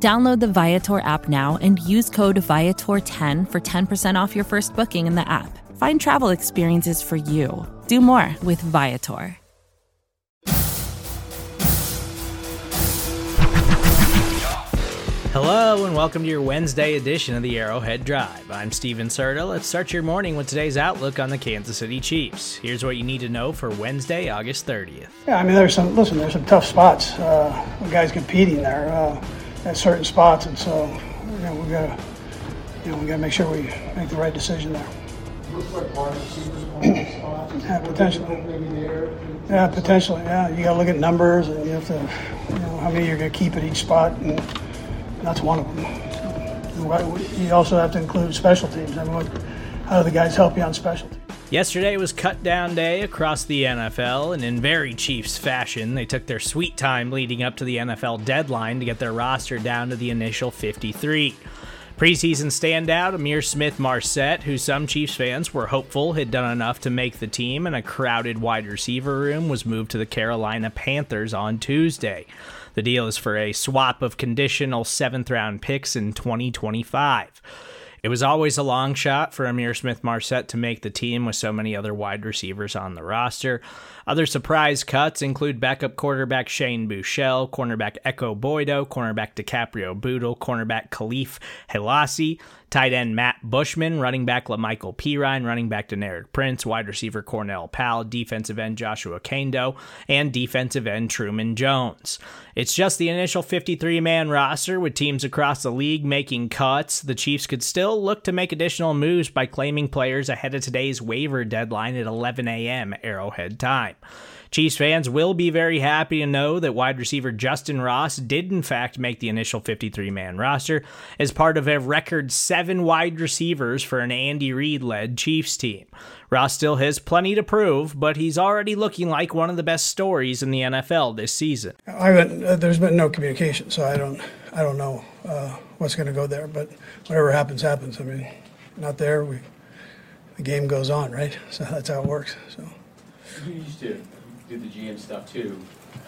Download the Viator app now and use code Viator10 for 10% off your first booking in the app. Find travel experiences for you. Do more with Viator. Hello and welcome to your Wednesday edition of the Arrowhead Drive. I'm Stephen Serda. Let's start your morning with today's outlook on the Kansas City Chiefs. Here's what you need to know for Wednesday, August 30th. Yeah, I mean, there's some, listen, there's some tough spots. Uh, guys competing there uh, at certain spots, and so, you know, we gotta, you know, we gotta make sure we make the right decision there. Yeah, potentially. Maybe there. Yeah, potentially. Yeah, you got to look at numbers, and you have to, you know, how many you're going to keep at each spot, and that's one of them. And You also have to include special teams. I mean, what, how do the guys help you on special teams? Yesterday was cut down day across the NFL, and in very Chiefs fashion, they took their sweet time leading up to the NFL deadline to get their roster down to the initial 53. Preseason standout Ihmir Smith-Marsette, who some Chiefs fans were hopeful had done enough to make the team in a crowded wide receiver room, was moved to the Carolina Panthers on Tuesday. The deal is for a swap of conditional seventh round picks in 2025. It was always a long shot for Ihmir Smith-Marsette to make the team with so many other wide receivers on the roster. Other surprise cuts include backup quarterback Shane Buechele, cornerback Ekow Boye-Doe, cornerback DiCaprio Bootle, cornerback Kahlef Hailassie, tight end Matt Bushman, running back La'Mical Perine, running back Deneric Prince, wide receiver Cornell Powell, defensive end Joshua Kaindoh, and defensive end Truman Jones. It's just the initial 53 man roster with teams across the league making cuts. The Chiefs could still look to make additional moves by claiming players ahead of today's waiver deadline at 11 a.m. Arrowhead time. Chiefs fans will be very happy to know that wide receiver Justyn Ross did, in fact, make the initial 53 man roster as part of a record seven wide receivers for an Andy Reid led Chiefs team. Ross still has plenty to prove, but he's already looking like one of the best stories in the NFL this season. I haven't, uh, there's been no communication, so I don't, I don't know uh, what's going to go there. But whatever happens, happens. I mean, not there. We, the game goes on, right? So that's how it works. So. You used to do the GM stuff too.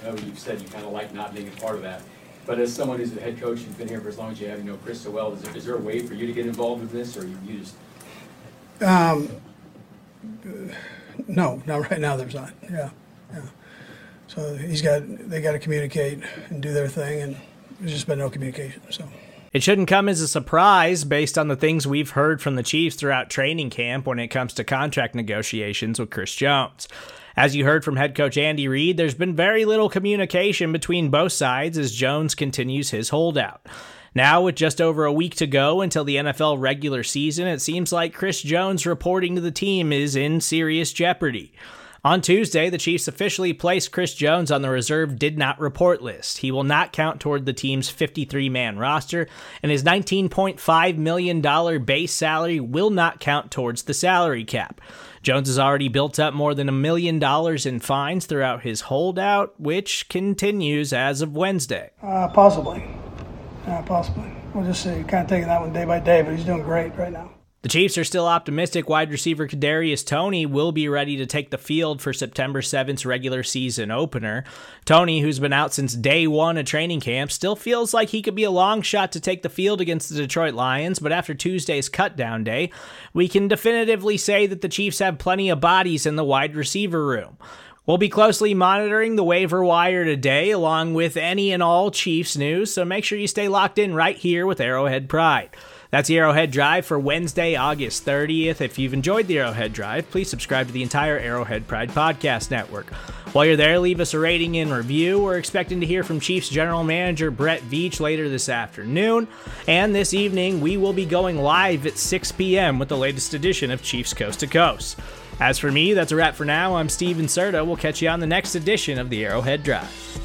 I know you've said you kind of like not being a part of that. But as someone who's the head coach and been here for as long as you have, you know Chris so well, is there, is there a way for you to get involved in this, or you, you just Um, no, not right now. There's not. Yeah, yeah. So he's got. They got to communicate and do their thing, and there's just been no communication. So. It shouldn't come as a surprise based on the things we've heard from the Chiefs throughout training camp when it comes to contract negotiations with Chris Jones. As you heard from head coach Andy Reid, there's been very little communication between both sides as Jones continues his holdout. Now, with just over a week to go until the NFL regular season, it seems like Chris Jones reporting to the team is in serious jeopardy. On Tuesday, the Chiefs officially placed Chris Jones on the reserve did not report list. He will not count toward the team's 53 man roster, and his $19.5 million base salary will not count towards the salary cap. Jones has already built up more than a million dollars in fines throughout his holdout, which continues as of Wednesday. Uh, possibly. Uh, possibly. We'll just see. Kind of taking that one day by day, but he's doing great right now. The Chiefs are still optimistic wide receiver Kadarius Toney will be ready to take the field for September 7th's regular season opener. Toney, who's been out since day one of training camp, still feels like he could be a long shot to take the field against the Detroit Lions, but after Tuesday's cutdown day, we can definitively say that the Chiefs have plenty of bodies in the wide receiver room. We'll be closely monitoring the waiver wire today, along with any and all Chiefs news, so make sure you stay locked in right here with Arrowhead Pride. That's the Arrowhead Drive for Wednesday, August 30th. If you've enjoyed the Arrowhead Drive, please subscribe to the entire Arrowhead Pride podcast network. While you're there, leave us a rating and review. We're expecting to hear from Chiefs General Manager Brett Veach later this afternoon. And this evening, we will be going live at 6 p.m. with the latest edition of Chiefs Coast to Coast. As for me, that's a wrap for now. I'm Stephen Serda. We'll catch you on the next edition of the Arrowhead Drive.